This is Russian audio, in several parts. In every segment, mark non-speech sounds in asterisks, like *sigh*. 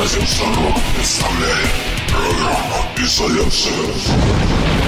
Радио Сорок представляет программу «Изоляция».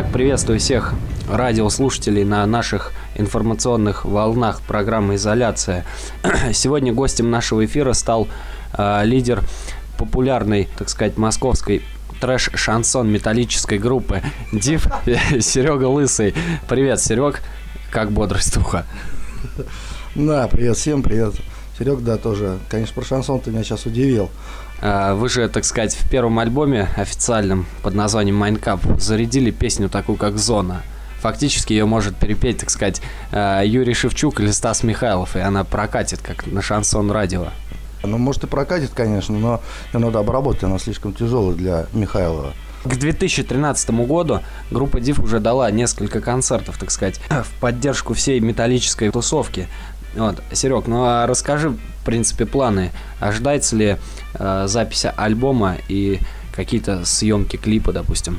Итак, приветствую всех радиослушателей на наших информационных волнах программы «Изоляция». *clears throat* Сегодня гостем нашего эфира стал э, лидер популярной, так сказать, московской трэш-шансон металлической группы Див *laughs* Серега Лысый. Привет, Серег, как бодрость духа? *laughs* Да, привет всем, привет. Серег, да, тоже. Конечно, про шансон ты меня сейчас удивил. А, вы же, так сказать, в первом альбоме официальном под названием «Майнкап» зарядили песню такую, как «Зона». Фактически ее может перепеть, так сказать, а, Юрий Шевчук или Стас Михайлов, и она прокатит, как на шансон радио. Ну, может, и прокатит, конечно, но ее надо обработать, она слишком тяжелая для Михайлова. К 2013 году группа Див уже дала несколько концертов, так сказать, *clears throat* в поддержку всей металлической тусовки. Вот, Серег, ну а расскажи, в принципе, планы. Ожидается ли э, запись альбома и какие-то съемки клипа, допустим?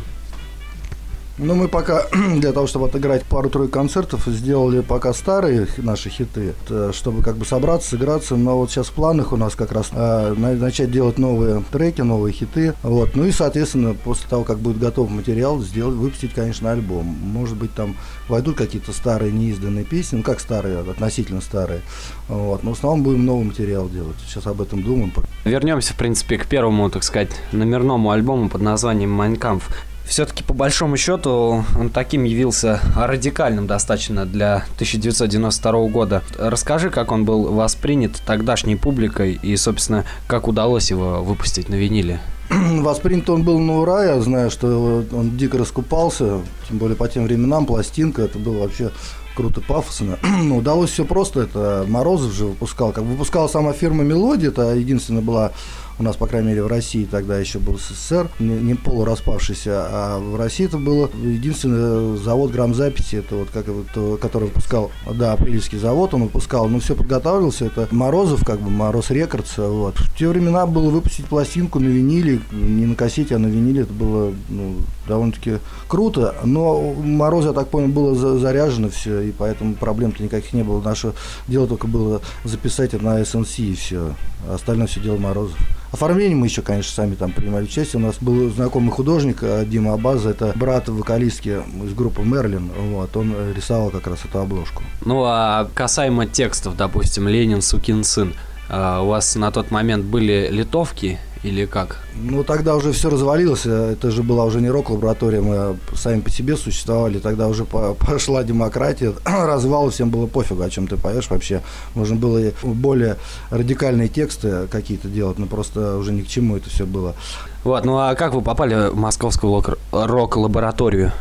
Ну, мы пока *clears throat* для того, чтобы отыграть пару-тройку концертов, сделали пока старые наши хиты, чтобы как бы собраться, сыграться. Но вот сейчас в планах у нас как раз э, начать делать новые треки, новые хиты. Вот. Ну и, соответственно, после того, как будет готов материал, сделать, выпустить, конечно, альбом. Может быть, там войдут какие-то старые неизданные песни, ну как старые, относительно старые. Вот. Но в основном будем новый материал делать. Сейчас об этом думаем. Вернемся, в принципе, к первому, так сказать, номерному альбому под названием «Майнкамф» все-таки по большому счету он таким явился радикальным достаточно для 1992 года. Расскажи, как он был воспринят тогдашней публикой и, собственно, как удалось его выпустить на виниле. *clears throat* воспринят он был на ура, я знаю, что он дико раскупался, тем более по тем временам пластинка, это было вообще круто, пафосно. *clears throat* Но удалось все просто, это Морозов же выпускал, как выпускала сама фирма «Мелодия», это единственная была у нас, по крайней мере, в России тогда еще был СССР, не, не полураспавшийся, а в России это был единственный завод грамзаписи, это вот как вот, который выпускал, да, апрельский завод, он выпускал, ну, все подготавливался, это Морозов, как бы, Мороз Рекордс, вот. В те времена было выпустить пластинку на виниле, не на кассете, а на виниле, это было, ну, довольно-таки круто, но у Мороза, я так понял, было заряжено все, и поэтому проблем-то никаких не было. Наше дело только было записать это на SNC и все, а остальное все дело Морозов. Оформление мы еще, конечно, сами там принимали участие. У нас был знакомый художник э, Дима Абаза, это брат вокалистки из группы Мерлин. Вот, он рисовал как раз эту обложку. Ну, а касаемо текстов, допустим, «Ленин, сукин сын», а у вас на тот момент были литовки или как? Ну, тогда уже все развалилось. Это же была уже не рок-лаборатория, мы сами по себе существовали. Тогда уже *laughs* пошла демократия, *clears throat* развал, всем было пофигу, о чем ты поешь вообще. Можно было более радикальные тексты какие-то делать, но просто уже ни к чему это все было. Вот, ну а как вы попали в московскую рок-лабораторию?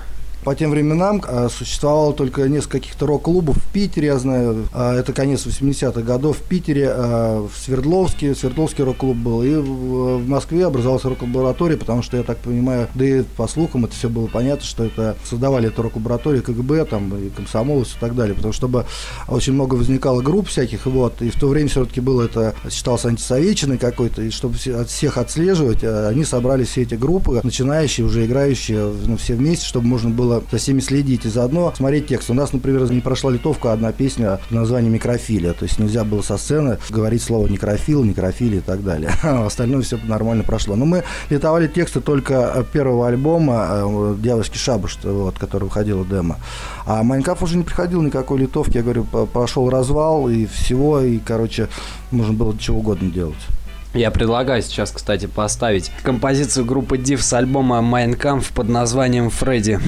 По тем временам а, существовало только несколько каких-то рок-клубов в Питере, я знаю, а, это конец 80-х годов, в Питере, а, в Свердловске, Свердловский рок-клуб был, и в Москве образовалась рок-лаборатория, потому что, я так понимаю, да и по слухам это все было понятно, что это создавали эту рок-лабораторию КГБ, там, и комсомолцы и так далее, потому что очень много возникало групп всяких, вот, и в то время все-таки было это, считался антисоветчиной какой-то, и чтобы от всех отслеживать, они собрали все эти группы, начинающие, уже играющие, ну, все вместе, чтобы можно было было за всеми следить и заодно смотреть текст. У нас, например, не прошла литовка одна песня в названии «Микрофилия». То есть нельзя было со сцены говорить слово «некрофил», «некрофилия» и так далее. *laughs* Остальное все нормально прошло. Но мы литовали тексты только первого альбома э, «Дьявольский шабаш», вот, который выходила демо. А Майнкаф уже не приходил никакой литовки. Я говорю, пошел развал и всего, и, короче, можно было чего угодно делать. Я предлагаю сейчас, кстати, поставить композицию группы Div с альбома Kampf под названием «Фредди».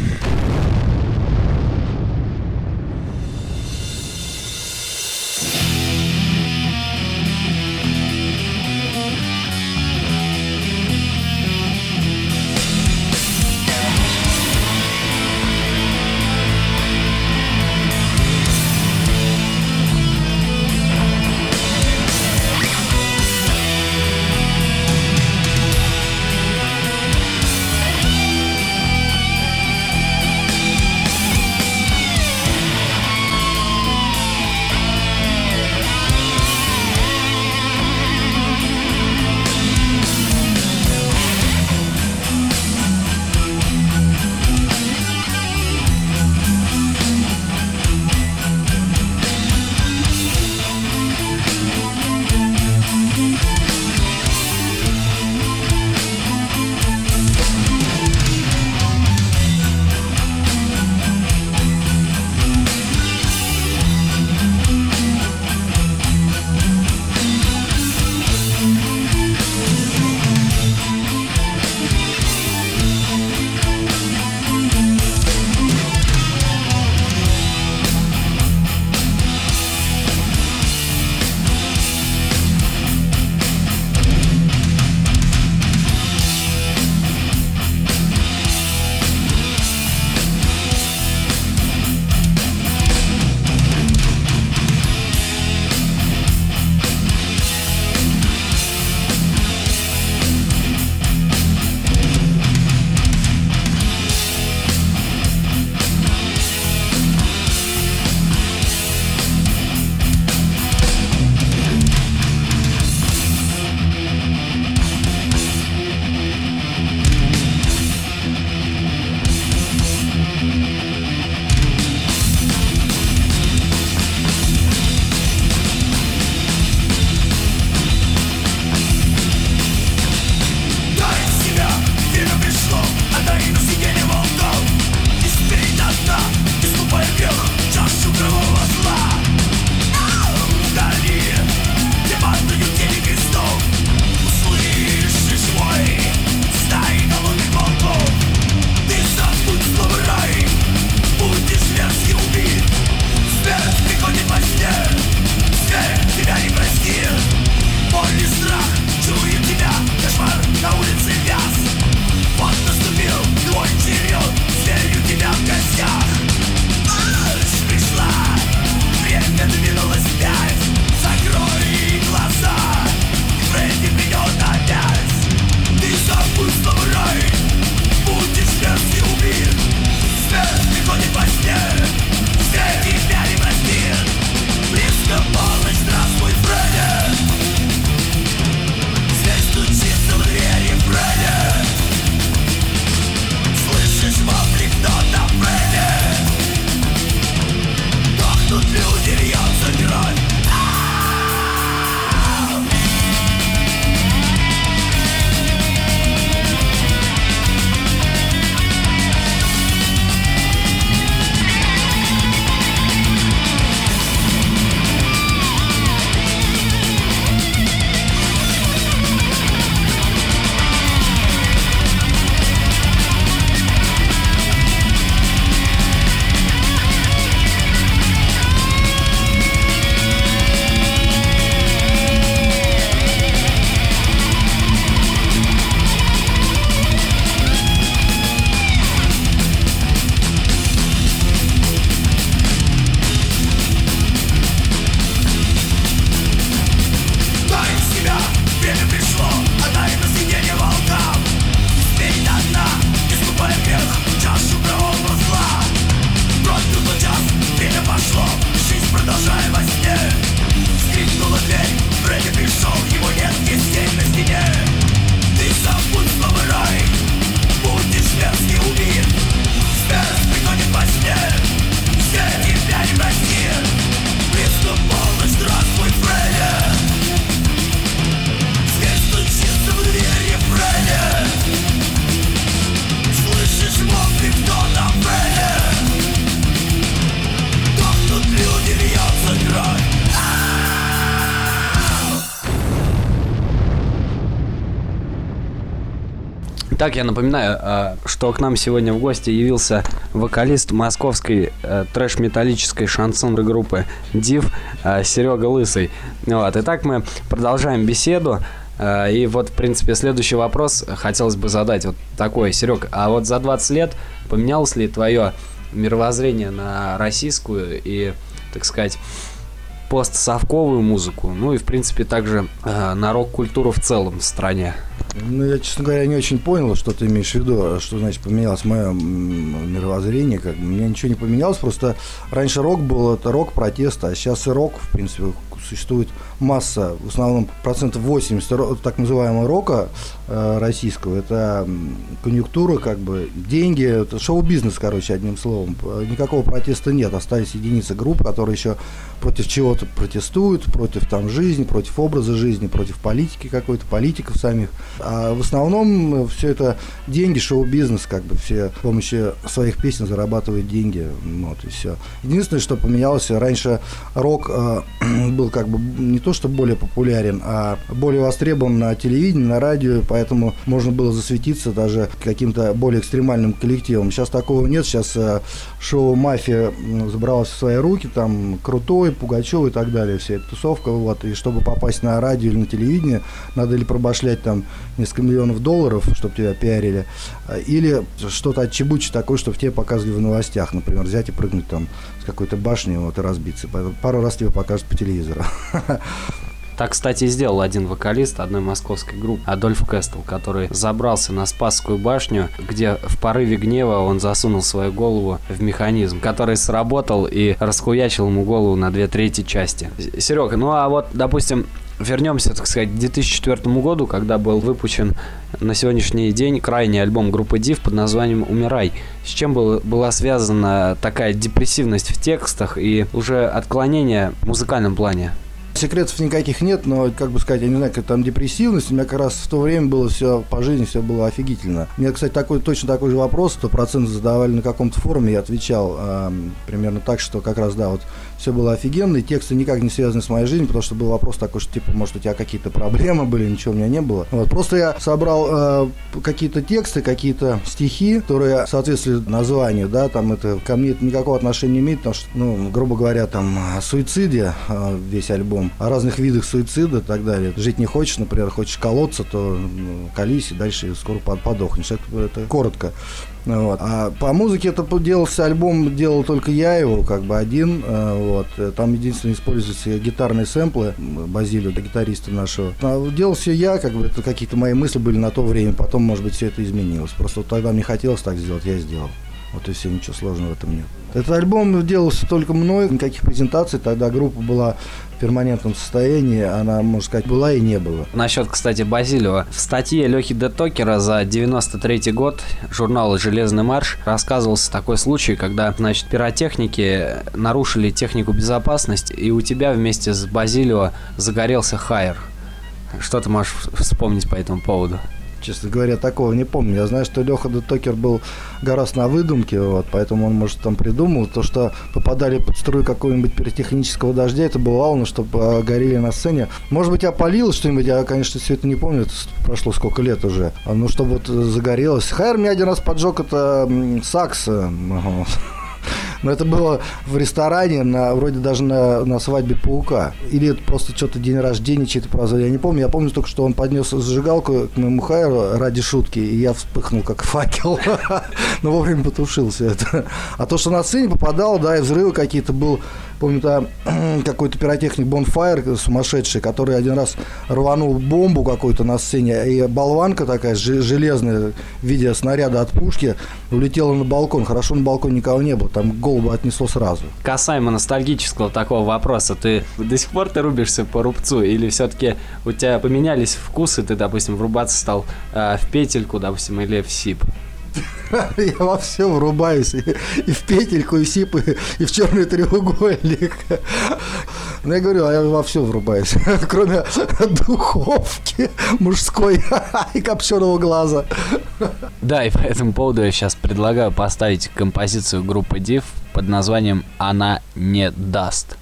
Итак, я напоминаю, а, что к нам сегодня в гости явился вокалист московской э, трэш-металлической шансон-группы Див э, Серега Лысый. Вот. Итак, мы продолжаем беседу. Э, и вот, в принципе, следующий вопрос хотелось бы задать вот такой. Серег, а вот за 20 лет поменялось ли твое мировоззрение на российскую и, так сказать, постсовковую музыку, ну и, в принципе, также э, на рок-культуру в целом в стране? Ну, я, честно говоря, не очень понял, что ты имеешь в виду, что значит поменялось мое мировоззрение. Как, у меня ничего не поменялось, просто раньше рок был это рок протеста, а сейчас и рок, в принципе, существует масса, в основном процентов 80 так называемого рока российского. Это конъюнктура, как бы, деньги, это шоу-бизнес, короче, одним словом. Никакого протеста нет. Остались единицы групп, которые еще против чего-то протестуют, против там жизни, против образа жизни, против политики какой-то, политиков самих. А в основном все это деньги, шоу-бизнес, как бы все с помощью своих песен зарабатывают деньги. Вот и все. Единственное, что поменялось, раньше рок э, *clears throat* был как бы не то, что более популярен, а более востребован на телевидении, на радио, поэтому можно было засветиться даже каким-то более экстремальным коллективом. Сейчас такого нет, сейчас э, шоу «Мафия» забралось в свои руки, там Крутой, Пугачев и так далее, вся эта тусовка, вот, и чтобы попасть на радио или на телевидение, надо или пробашлять там несколько миллионов долларов, чтобы тебя пиарили, или что-то отчебучить такое, чтобы тебе показывали в новостях, например, взять и прыгнуть там с какой-то башни вот, и разбиться. Пару раз тебе покажут по телевизору. *laughs* Так, кстати, сделал один вокалист одной московской группы, Адольф Кестел, который забрался на Спасскую башню, где в порыве гнева он засунул свою голову в механизм, который сработал и расхуячил ему голову на две трети части. Серега, ну а вот, допустим, вернемся, так сказать, к 2004 году, когда был выпущен на сегодняшний день крайний альбом группы Div под названием «Умирай». С чем был, была связана такая депрессивность в текстах и уже отклонение в музыкальном плане? Секретов никаких нет, но, как бы сказать, я не знаю, как там депрессивность. У меня как раз в то время было все по жизни, все было офигительно. Мне, кстати, такой, точно такой же вопрос, сто процентов задавали на каком-то форуме, я отвечал э, примерно так, что как раз, да, вот все было офигенно, и тексты никак не связаны с моей жизнью, потому что был вопрос такой, что, типа, может, у тебя какие-то проблемы были, ничего у меня не было. Вот, просто я собрал э, какие-то тексты, какие-то стихи, которые соответствуют названию, да, там это ко мне это никакого отношения не имеет, потому что, ну, грубо говоря, там о суициде э, весь альбом, о разных видах суицида и так далее. Жить не хочешь, например, хочешь колоться, то ну, колись и дальше скоро подохнешь. Это, это коротко. Вот. А по музыке это делался альбом, делал только я его, как бы один. Э, вот. Там единственное используются гитарные сэмплы Базилио, гитариста нашего. А делал все я, как бы это какие-то мои мысли были на то время, потом, может быть, все это изменилось. Просто вот тогда мне хотелось так сделать, я сделал. Вот и все, ничего сложного в этом нет. Этот альбом делался только мной, никаких презентаций, тогда группа была перманентном состоянии, она, можно сказать, была и не было. Насчет, кстати, Базилева. В статье Лехи Детокера за 93 год журнала «Железный марш» рассказывался такой случай, когда, значит, пиротехники нарушили технику безопасности, и у тебя вместе с Базилева загорелся хайер. Что ты можешь вспомнить по этому поводу? Честно говоря, такого не помню. Я знаю, что Леха Детокер был гораздо на выдумке, вот, поэтому он, может, там придумал. То, что попадали под струю какого-нибудь пиротехнического дождя, это бывало, но чтобы горели на сцене. Может быть, я полил что-нибудь, я, конечно, все это не помню, это прошло сколько лет уже. Ну, чтобы вот загорелось. Хайр меня один раз поджег, это сакс. Но это было в ресторане, на, вроде даже на, на свадьбе паука. Или это просто что-то день рождения, чей-то праздновали, я не помню. Я помню только, что он поднес зажигалку к моему хайру ради шутки, и я вспыхнул как факел. *laughs* Но вовремя потушил все это. А то, что на сцене попадал, да, и взрывы какие-то был Помню, там *clears throat* какой-то пиротехник Bonfire сумасшедший, который один раз рванул бомбу какую-то на сцене, и болванка такая железная в виде снаряда от пушки улетела на балкон. Хорошо, на балконе никого не было, там голову отнесло сразу. Касаемо ностальгического такого вопроса, ты до сих пор ты рубишься по рубцу или все-таки у тебя поменялись вкусы, ты, допустим, врубаться стал э, в петельку, допустим, или в сип? Я во все врубаюсь. И, в петельку, и в сип, и, в черный треугольник. Ну, я говорю, а я во все врубаюсь. *laughs* Кроме духовки мужской *laughs* и копченого глаза. Да, и по этому поводу я сейчас предлагаю поставить композицию группы Div под названием «Она не даст».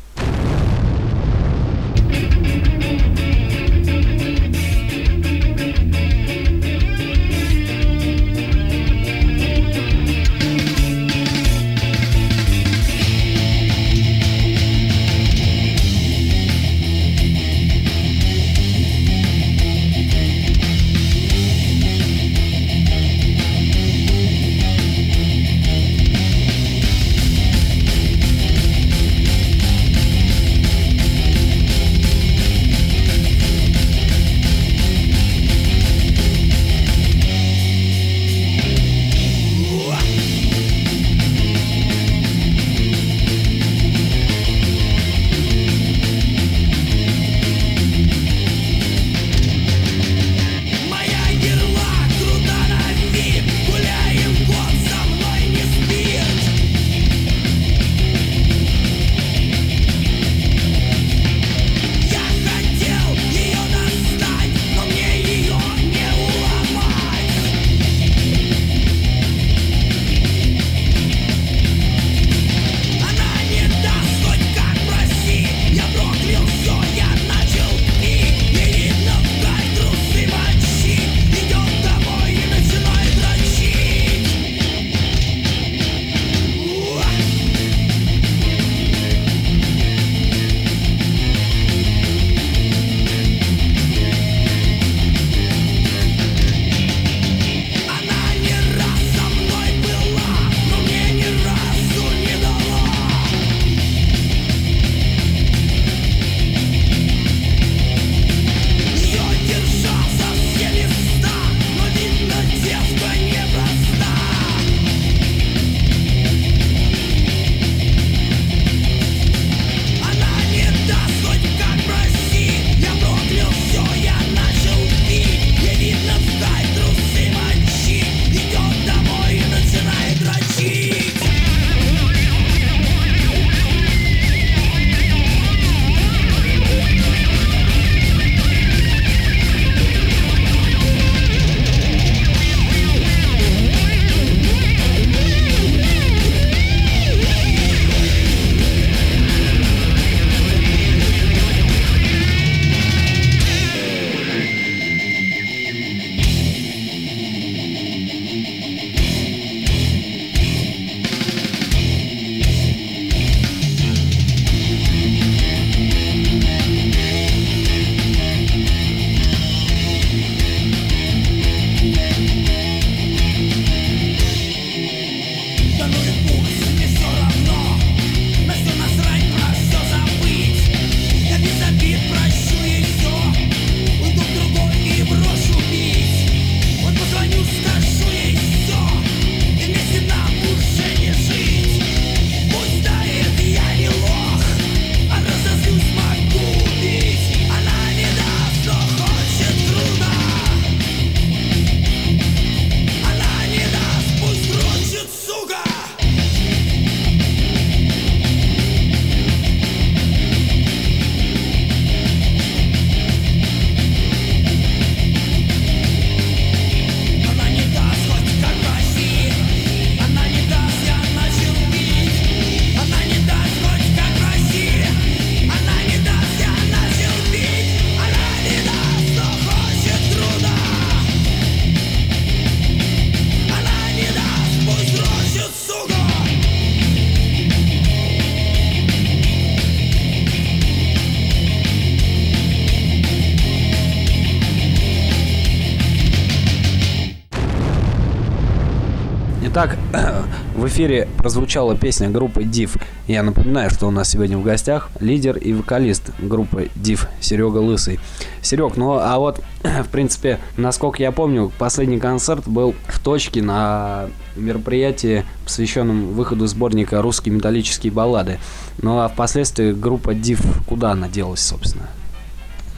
Эфире прозвучала песня группы Div. Я напоминаю, что у нас сегодня в гостях лидер и вокалист группы Div Серега Лысый. Серег, ну а вот, *clears throat* в принципе, насколько я помню, последний концерт был в точке на мероприятии, посвященном выходу сборника «Русские металлические баллады». Ну а впоследствии группа Div куда она делась, собственно?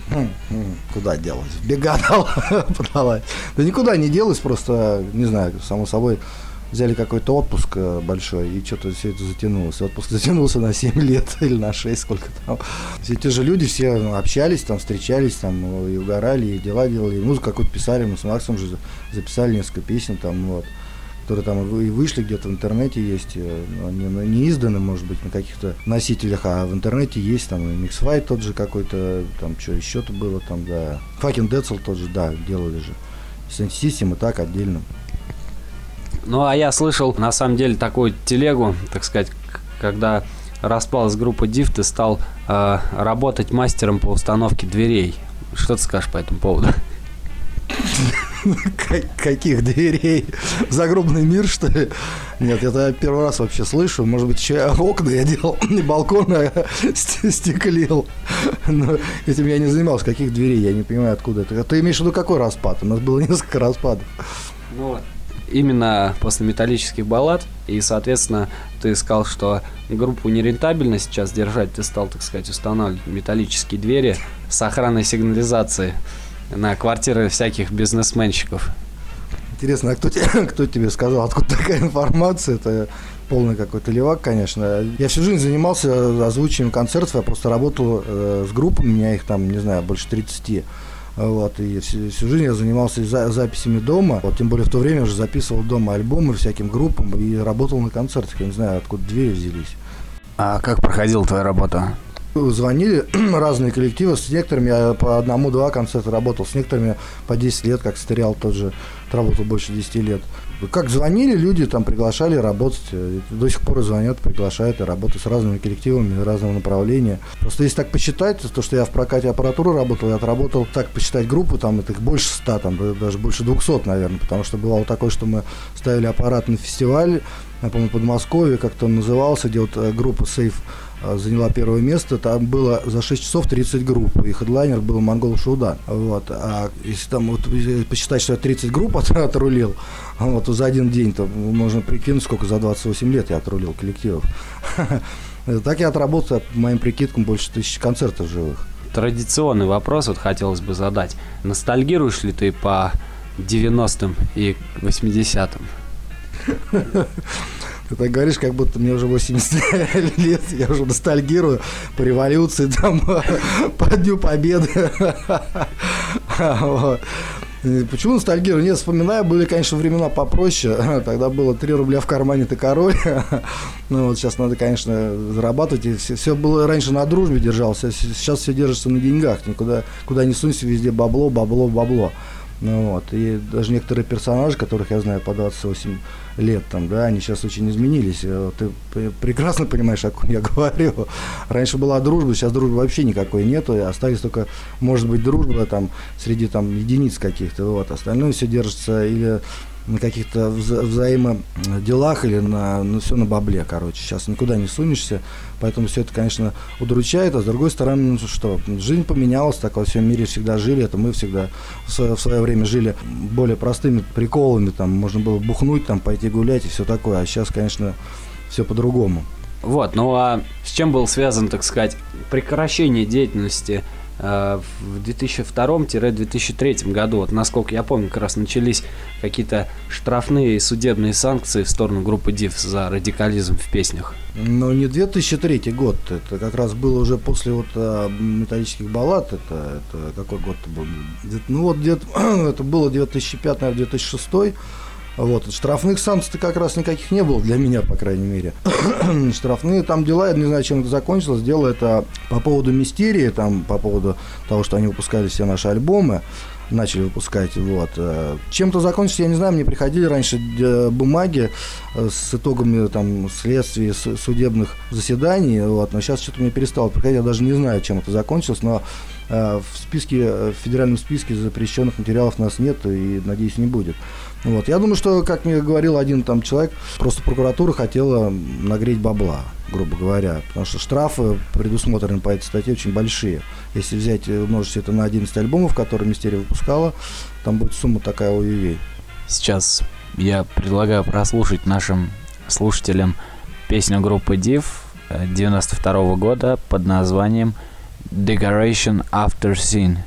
Хм, хм, Куда делась? Бега *laughs* дала, подалась. Да никуда не делась, просто, не знаю, само собой, взяли какой-то отпуск э, большой, и что-то все это затянулось. Отпуск *laughs* затянулся на 7 лет или на 6, сколько там. Все те же люди, все ну, общались, там, встречались, там, и угорали, и дела делали, и музыку какую-то писали. Мы с Максом же записали несколько песен, там, вот которые там и вышли где-то в интернете есть, э, они ну, не изданы, может быть, на каких-то носителях, а в интернете есть там и Mixfight тот же какой-то, там что еще-то было, там, да. Fucking Детсел тот же, да, делали же. System и так отдельно. Ну, а я слышал, на самом деле, такую телегу, так сказать, когда распалась группа Div, ты стал э, работать мастером по установке дверей. Что ты скажешь по этому поводу? *laughs* Каких дверей? Загробный мир, что ли? Нет, это первый раз вообще слышу. Может быть, еще окна я делал, не балкон, а стеклил. *laughs* Но этим я не занимался. Каких дверей? Я не понимаю, откуда это. Ты имеешь в виду какой распад? У нас было *laughs* несколько распадов. Ну, именно после металлических баллад, и, соответственно, ты сказал, что группу нерентабельно сейчас держать, ты стал, так сказать, устанавливать металлические двери с охранной сигнализацией на квартиры всяких бизнесменщиков. Интересно, а кто, тебе, *coughs* кто тебе сказал, откуда такая информация? Это полный какой-то левак, конечно. Я всю жизнь занимался озвучиванием концертов, я просто работал э, с группами, у меня их там, не знаю, больше 30. Вот, и всю, всю жизнь я занимался за, записями дома. Вот, тем более в то время уже записывал дома альбомы всяким группам и работал на концертах. Я не знаю, откуда двери взялись. А как проходила твоя работа? Звонили *clears throat* разные коллективы, с некоторыми я по одному-два концерта работал, с некоторыми по 10 лет, как Стериал тот же, работал больше 10 лет. Как звонили люди, там приглашали работать, до сих пор звонят, приглашают и работают с разными коллективами разного направления. Просто если так посчитать, то, что я в прокате аппаратуры работал, я отработал, так посчитать группу, там это больше 100, там даже больше 200, наверное, потому что бывало такое, что мы ставили аппарат на фестиваль, я помню, Подмосковье, как-то он назывался, где вот э, группа Safe Э, заняла первое место. Там было за 6 часов 30 групп, и хедлайнер был Монгол Шуда. Вот. А если там вот посчитать, что я 30 групп отрулил, вот за один день, то можно прикинуть, сколько за 28 лет я отрулил коллективов. *laughs* Так я отработал, по моим прикидкам, больше тысячи концертов живых. Традиционный вопрос вот хотелось бы задать. Ностальгируешь ли ты по 90-м и 80-м? *laughs* Ты так говоришь, как будто мне уже 80 *laughs* лет, я уже ностальгирую по революции, там, *laughs* по Дню Победы. *laughs* Почему ностальгирую? Нет, вспоминаю, были, конечно, времена попроще. Тогда было 3 рубля в кармане, ты король. Ну вот сейчас надо, конечно, зарабатывать. И все, все было раньше на дружбе держался, сейчас все держится на деньгах. Никуда куда не сунься, везде бабло, бабло, бабло. Ну, вот. И даже некоторые персонажи, которых я знаю по 28 лет, там, да, они сейчас очень изменились. Э, ты прекрасно понимаешь, о ком я *laughs* говорю. Раньше была дружба, сейчас дружбы вообще никакой нету. Остались только, может быть, дружба там среди там единиц каких-то. Вот. Остальное все держится или на каких-то вза- взаимоделах или на ну, все на бабле, короче. Сейчас никуда не сунешься, поэтому все это, конечно, удручает. А с другой стороны, ну что, жизнь поменялась, так во всем мире всегда жили. Это мы всегда в свое, в свое время жили более простыми приколами. Там можно было бухнуть, там пойти гулять и все такое. А сейчас, конечно, все по-другому. Вот, ну а с чем был связан, так сказать, прекращение деятельности Э, в 2002-2003 году, вот насколько я помню, как раз начались какие-то штрафные и судебные санкции в сторону группы Div за радикализм в песнях. Ну, не 2003 год, это как раз было уже после вот а, металлических баллад, это, это какой год это был? Ну вот где-то, *clears throat* это было 2005, наверное, 2006 вот. Штрафных санкций как раз никаких не было для меня, по крайней мере. *clears throat* Штрафные там дела, я не знаю, чем это закончилось. Дело это по поводу мистерии, там, по поводу того, что они выпускали все наши альбомы начали выпускать. Вот. Э, чем-то закончилось, я не знаю, мне приходили раньше э, бумаги э, с итогами там, следствий, судебных заседаний, вот, но сейчас что-то мне перестало приходить, я даже не знаю, чем это закончилось, но в списке, в федеральном списке запрещенных материалов нас нет и, надеюсь, не будет. Вот. Я думаю, что, как мне говорил один там человек, просто прокуратура хотела нагреть бабла, грубо говоря, потому что штрафы предусмотрены по этой статье очень большие. Если взять, умножить это на 11 альбомов, которые Мистерия выпускала, там будет сумма такая у UV. Сейчас я предлагаю прослушать нашим слушателям песню группы Div 92 -го года под названием Decoration After Scene.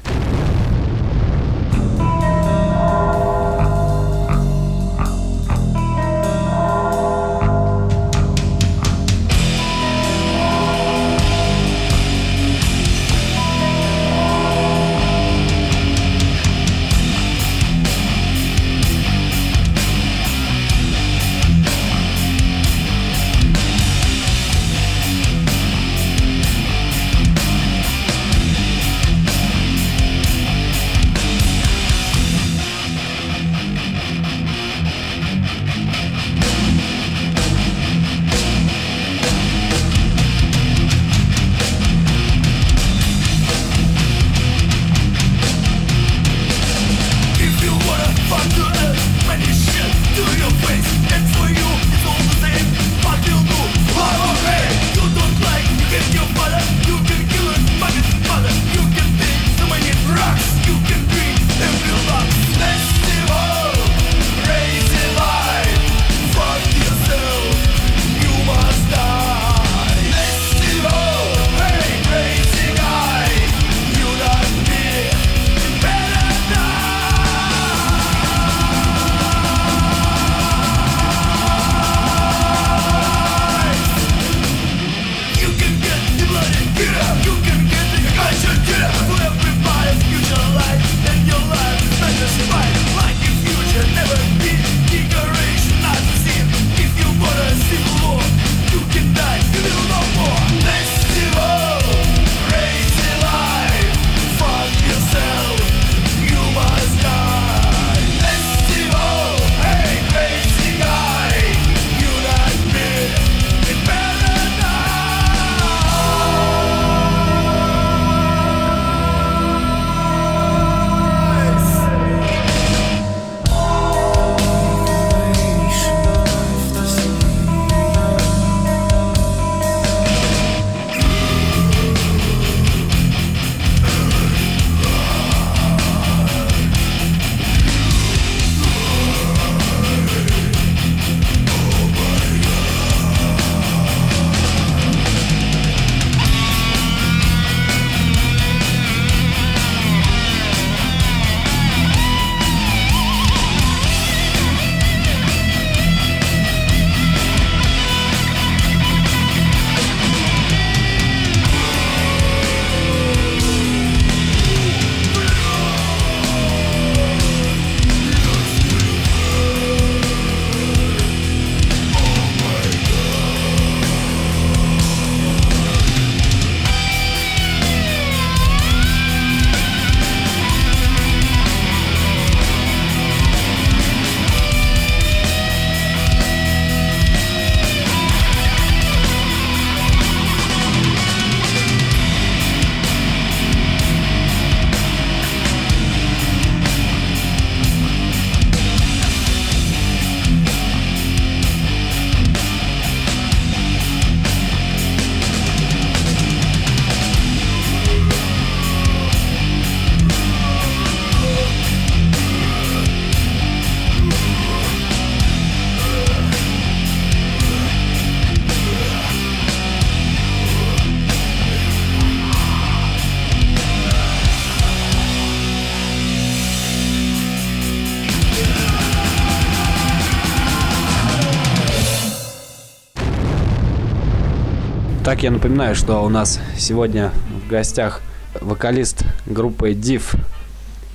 Я напоминаю, что у нас сегодня в гостях вокалист группы Div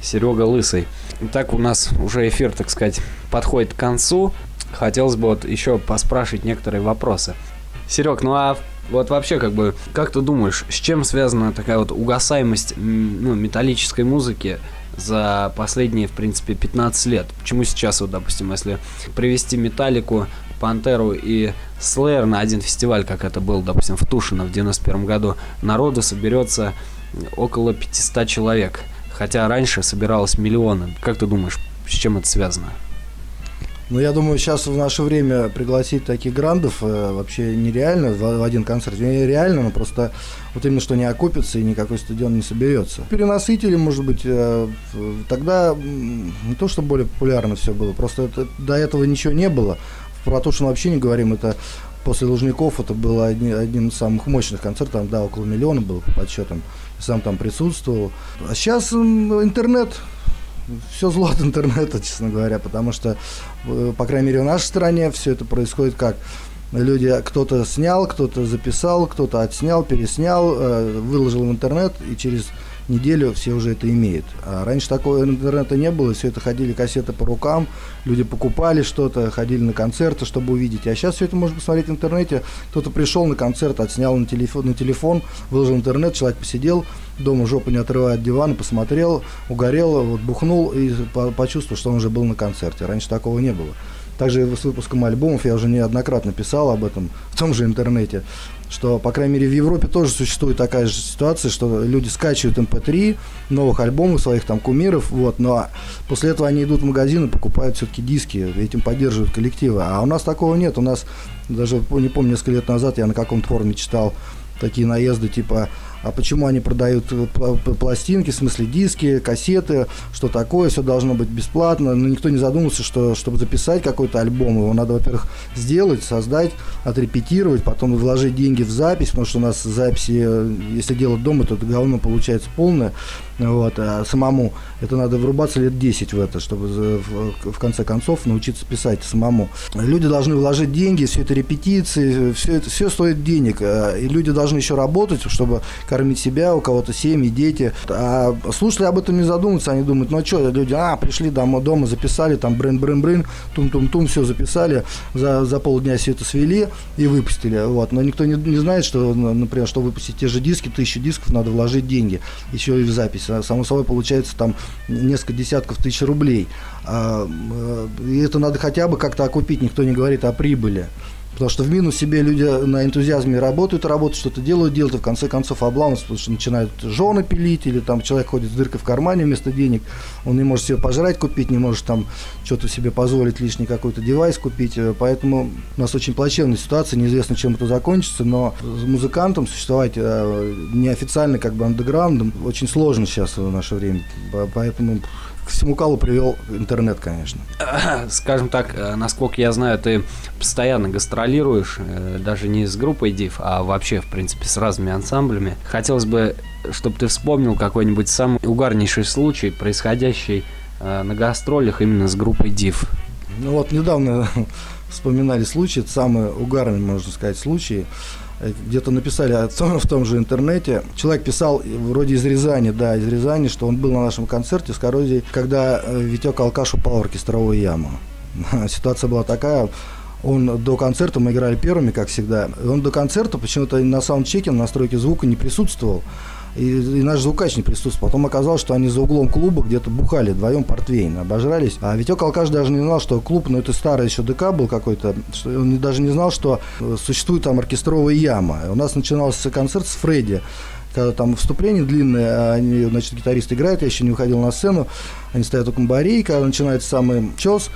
Серега Лысый. Итак, у нас уже эфир, так сказать, подходит к концу. Хотелось бы вот еще поспрашивать некоторые вопросы. Серег, ну а вот вообще, как бы, как ты думаешь, с чем связана такая вот угасаемость ну, металлической музыки за последние, в принципе, 15 лет? Почему сейчас, вот, допустим, если привести металлику Пантеру и Slayer на один фестиваль, как это был, допустим, в Тушино в 91 году, народу соберется около 500 человек. Хотя раньше собиралось миллионы. Как ты думаешь, с чем это связано? Ну, я думаю, сейчас в наше время пригласить таких грандов э, вообще нереально в, в один концерт. Нереально, но просто вот именно что не окупится и никакой стадион не соберется. Переносители, может быть, э, тогда не то, что более популярно все было, просто это, до этого ничего не было. Про то, что мы вообще не говорим, это после Лужников это было одни, одним из самых мощных концертов, да, около миллиона было по подсчетам, сам там присутствовал. А сейчас интернет, все зло от интернета, *laughs* честно говоря, потому что, э, по крайней мере, в нашей стране все это происходит как? Люди, кто-то снял, кто-то записал, кто-то отснял, переснял, э, выложил в интернет, и через неделю все уже это имеют. А раньше такого интернета не было, все это ходили кассеты по рукам, люди покупали что-то, ходили на концерты, чтобы увидеть. А сейчас все это можно посмотреть в интернете. Кто-то пришел на концерт, отснял на телефон, на телефон выложил интернет, человек посидел, дома жопу не отрывая от дивана, посмотрел, угорел, вот бухнул и почувствовал, что он уже был на концерте. Раньше такого не было. Также с выпуском альбомов я уже неоднократно писал об этом в том же интернете, что, по крайней мере, в Европе тоже существует такая же ситуация, что люди скачивают MP3 эм новых альбомов своих там кумиров, вот, но после этого они идут в магазин и покупают все-таки диски, этим поддерживают коллективы. А у нас такого нет. У нас даже, не помню, несколько лет назад я на каком-то форуме читал такие наезды типа а почему они продают э, пластинки, в смысле диски, кассеты, что такое, все должно быть бесплатно. Но никто не задумался, что чтобы записать какой-то альбом, его надо, во-первых, сделать, создать, отрепетировать, потом вложить деньги в запись, потому что у нас записи, э, если делать дома, то это говно получается полное. Вот, а самому это надо врубаться лет 10 в это, чтобы в, конце концов научиться писать самому. Люди должны вложить деньги, все это репетиции, все это все стоит денег. А, и люди должны еще работать, чтобы кормить себя, у кого-то семьи, дети. А слушатели об этом не задумываются, они думают, ну а что, люди, а, пришли дома, дома записали, там брын-брын-брын, тум-тум-тум, все записали, за, за полдня все это свели и выпустили. Вот. Но никто не, не знает, что, например, чтобы выпустить те же диски, тысячу дисков, надо вложить деньги, еще и в запись. А само собой получается там несколько десятков тысяч рублей. А, э, и это надо хотя бы как-то окупить, никто не говорит о прибыли. Потому что в минус себе люди на энтузиазме работают, работают, что-то делают, делают, и в конце концов обламываются, потому что начинают жены пилить, или там человек ходит с дыркой в кармане вместо денег, он не может себе пожрать купить, не может там что-то себе позволить лишний какой-то девайс купить. Поэтому у нас очень плачевная ситуация, неизвестно, чем это закончится, но музыкантам существовать э, неофициально, как бы андеграундом, очень сложно сейчас в наше время. Поэтому к всему калу привел интернет, конечно. *clears throat* Скажем так, э, насколько я знаю, ты постоянно гастролируешь, э, даже не с группой Div, а вообще, в принципе, с разными ансамблями. Хотелось бы, чтобы ты вспомнил какой-нибудь самый угарнейший случай, происходящий э, на гастролях именно с группой Div. Ну вот недавно *laughs* вспоминали случай, самый угарный, можно сказать, случай где-то написали в том же интернете. Человек писал вроде из Рязани, да, из Рязани, что он был на нашем концерте с коррозией, когда э, Витек Алкаш упал в оркестровую яму. *laughs* Ситуация была такая, он до концерта, мы играли первыми, как всегда, он до концерта почему-то на саундчеке, на настройке звука не присутствовал и, и наш звукач не присутствовал. Потом оказалось, что они за углом клуба где-то бухали вдвоем портвейн, обожрались. А Витек Алкаш даже не знал, что клуб, ну это старый еще ДК был какой-то, что он даже не знал, что э, существует там оркестровая яма. У нас начинался концерт с Фредди когда там вступление длинное, а они, значит, гитарист играет, я еще не выходил на сцену, они стоят у комбарей, когда начинается самый чес,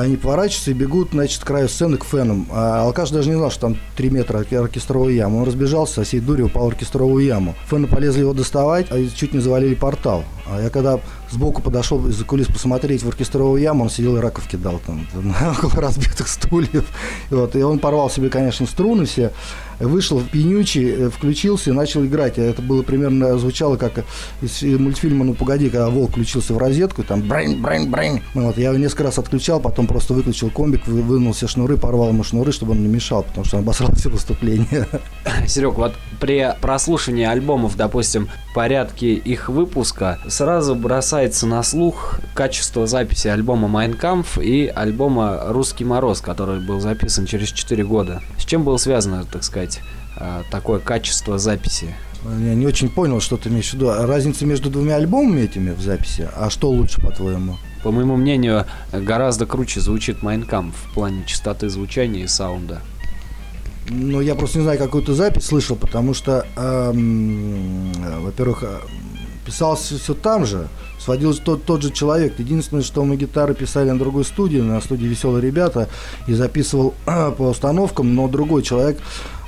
они поворачиваются и бегут, значит, к краю сцены к фенам. А алкаш даже не знал, что там 3 метра оркестровая яма. Он разбежался, со всей дури упал в оркестровую яму. Фены полезли его доставать, а чуть не завалили портал. А я когда сбоку подошел из-за кулис посмотреть в оркестровую яму, он сидел и раков кидал там *laughs* около разбитых стульев. И, вот, и он порвал себе, конечно, струны все, вышел в пьянючий, э, включился и начал играть. Это было примерно, звучало как из мультфильма «Ну, погоди», когда волк включился в розетку, там брейн, брейн, брейн. Вот, я его несколько раз отключал, потом просто выключил комбик, вынул все шнуры, порвал ему шнуры, чтобы он не мешал, потому что он обосрал все выступления. *laughs* Серег, вот при прослушивании альбомов, допустим, порядке их выпуска, сразу бросается на слух качество записи альбома «Майнкамф» и альбома «Русский мороз», который был записан через 4 года. С чем было связано, так сказать, э, такое качество записи? Я не очень понял, что ты имеешь в виду. Разница между двумя альбомами этими в записи? А что лучше, по-твоему? По моему мнению, гораздо круче звучит Майнкам в плане частоты звучания и саунда. Ну, я просто не знаю, какую-то запись слышал, потому что, эм, во-первых, э, писался все там же, сводил тот, тот же человек. Единственное, что мы гитары писали на другой студии, на студии «Веселые ребята», и записывал по установкам, но другой человек,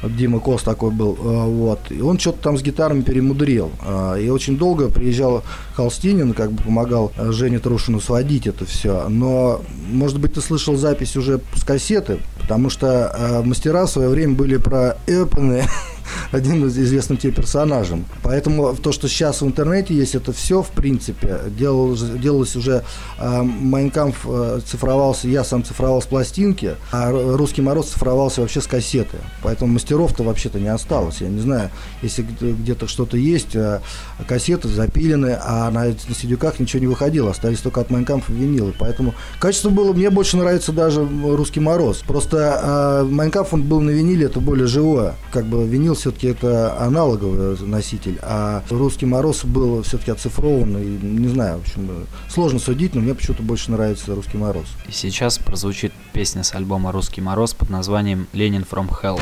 Дима Кос такой был, э, вот, и он что-то там с гитарами перемудрил. Э, и очень долго приезжал Холстинин, как бы помогал э, Жене Трушину сводить это все. Но, может быть, ты слышал запись уже с кассеты, потому что мастера в свое время были про Эппены, *laughs* одним из известным тебе персонажем. Поэтому то, что сейчас в интернете есть, это все, в принципе, делалось, делалось уже э, Майнкамп э, цифровался, я сам цифровал с пластинки, а Русский Мороз цифровался вообще с кассеты. Поэтому мастеров-то вообще-то не осталось. Я не знаю, если где-то что-то есть, э, кассеты запилены, а на, на сидюках ничего не выходило, остались только от Майнкампа винилы. Поэтому качество было, мне больше нравится даже Русский Мороз. Просто э, Майнкамп он был на виниле, это более живое. Как бы винил все-таки это аналоговый носитель, а русский мороз был все-таки оцифрован. И, не знаю, в общем, сложно судить, но мне почему-то больше нравится русский мороз. И сейчас прозвучит песня с альбома «Русский мороз» под названием «Ленин from Hell».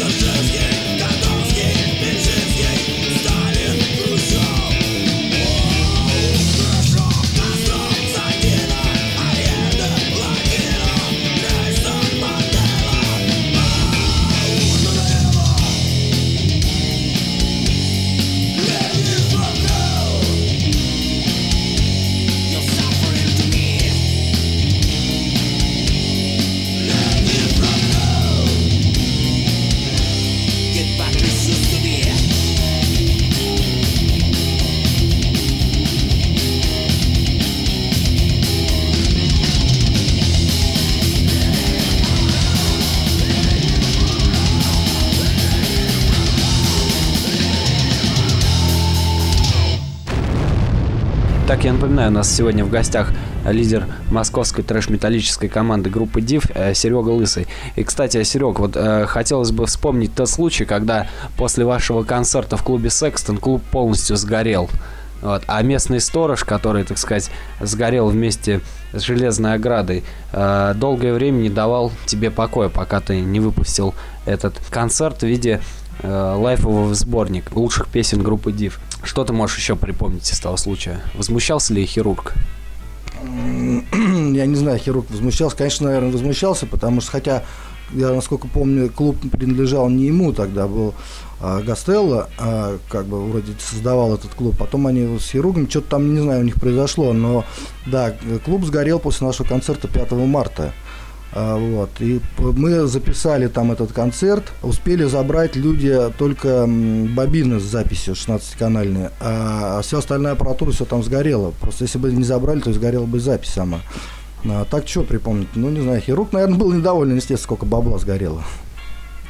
the death, yeah. Итак, я напоминаю, у нас сегодня в гостях лидер московской трэш-металлической команды группы Div э, Серега Лысый. И, кстати, Серег, вот э, хотелось бы вспомнить тот случай, когда после вашего концерта в клубе Секстон клуб полностью сгорел. Вот. А местный сторож, который, так сказать, сгорел вместе с железной оградой, э, долгое время не давал тебе покоя, пока ты не выпустил этот концерт в виде э, лайфового сборника лучших песен группы Div. Что ты можешь еще припомнить из того случая? Возмущался ли хирург? *clears throat* Я не знаю, хирург возмущался. Конечно, наверное, возмущался, потому что, хотя, я, насколько помню, клуб принадлежал не ему тогда, был а, Гастелло, а, как бы вроде создавал этот клуб. Потом они с хирургом, что-то там, не знаю, у них произошло, но да, клуб сгорел после нашего концерта 5 марта. А, вот. И мы записали там этот концерт, успели забрать люди только бобины с записью 16-канальные, а вся остальная аппаратура все там сгорела. Просто если бы не забрали, то сгорела бы запись сама. А, так что припомнить? Ну, не знаю, хирург, наверное, был недоволен, естественно, сколько бабла сгорело.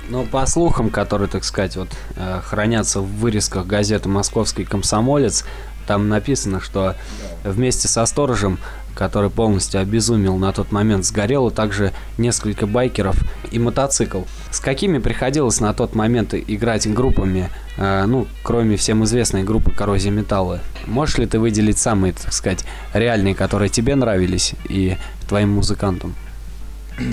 Ну, по слухам, которые, так сказать, вот э, хранятся в вырезках газеты «Московский комсомолец», там написано, что вместе со сторожем который полностью обезумел на тот момент, сгорело также несколько байкеров и мотоцикл. С какими приходилось на тот момент играть группами, э, ну, кроме всем известной группы «Коррозия металла»? Можешь ли ты выделить самые, так сказать, реальные, которые тебе нравились и твоим музыкантам? *laughs*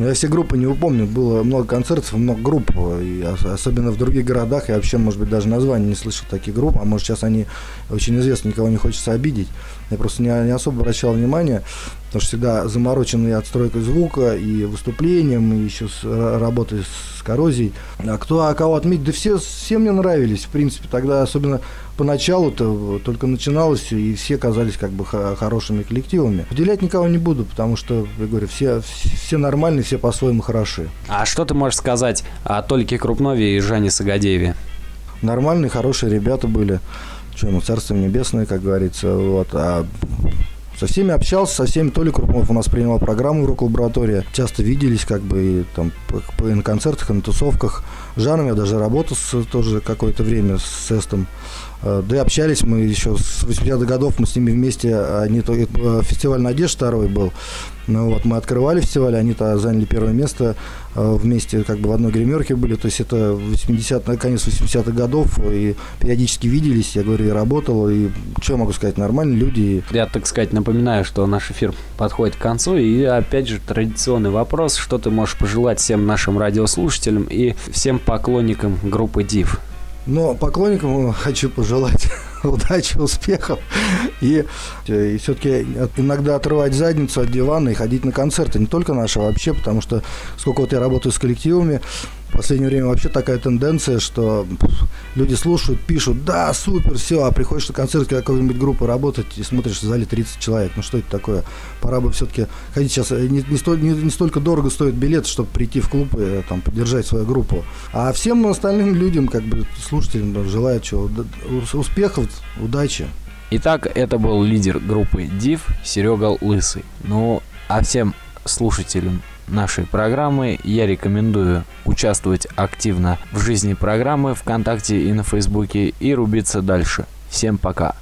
Ну, я все группы не упомню. Было много концертов, много групп. И особенно в других городах. Я вообще, может быть, даже название не слышал таких групп. А может, сейчас они очень известны, никого не хочется обидеть. Я просто не, не особо обращал внимания, потому что всегда замороченный отстройкой звука и выступлением, и еще с работой с коррозией. А кто, а кого отметить? Да все, все мне нравились, в принципе. Тогда, особенно поначалу-то, только начиналось и все казались как бы хорошими коллективами. Уделять никого не буду, потому что, я говорю, все, все нормальные, все по-своему хороши. А что ты можешь сказать о Толике Крупнове и Жане Сагадееве? Нормальные, хорошие ребята были что ему, царство небесное, как говорится, вот, а со всеми общался, со всеми Толик Крупнов у нас принимал программу в рок-лаборатории. Часто виделись, как бы, и там по, по, на концертах, на тусовках. Жаном я даже работал с, тоже какое-то время с Эстом. Э, да и общались мы еще с 80-х годов, мы с ними вместе, они, то, э, фестиваль «Надежд» второй был, ну вот, мы открывали фестиваль, они-то заняли первое место э, вместе, как бы в одной гримерке были, то есть это 80 конец 80-х годов, и периодически виделись, я говорю, и работал, и что я могу сказать, нормальные люди. Я, так сказать, напоминаю, что наш эфир подходит к концу, и опять же традиционный вопрос, что ты можешь пожелать всем нашим радиослушателям и всем поклонникам группы DIV? Но поклонникам хочу пожелать *laughs* удачи, успехов. И, и все-таки иногда отрывать задницу от дивана и ходить на концерты. Не только наши, а вообще, потому что сколько вот я работаю с коллективами, в последнее время вообще такая тенденция, что люди слушают, пишут, да, супер, все, а приходишь на концерт какой-нибудь группы работать и смотришь в зале 30 человек. Ну что это такое? Пора бы все-таки ходить сейчас. Э, не, не, столь, не, не столько дорого стоит билет, чтобы прийти в клуб и э, там, поддержать свою группу. А всем остальным людям, как бы слушателям, желаю чего, успехов, удачи. Итак, это был лидер группы Див Серега Лысый. Ну, а всем слушателям нашей программы. Я рекомендую участвовать активно в жизни программы ВКонтакте и на Фейсбуке и рубиться дальше. Всем пока!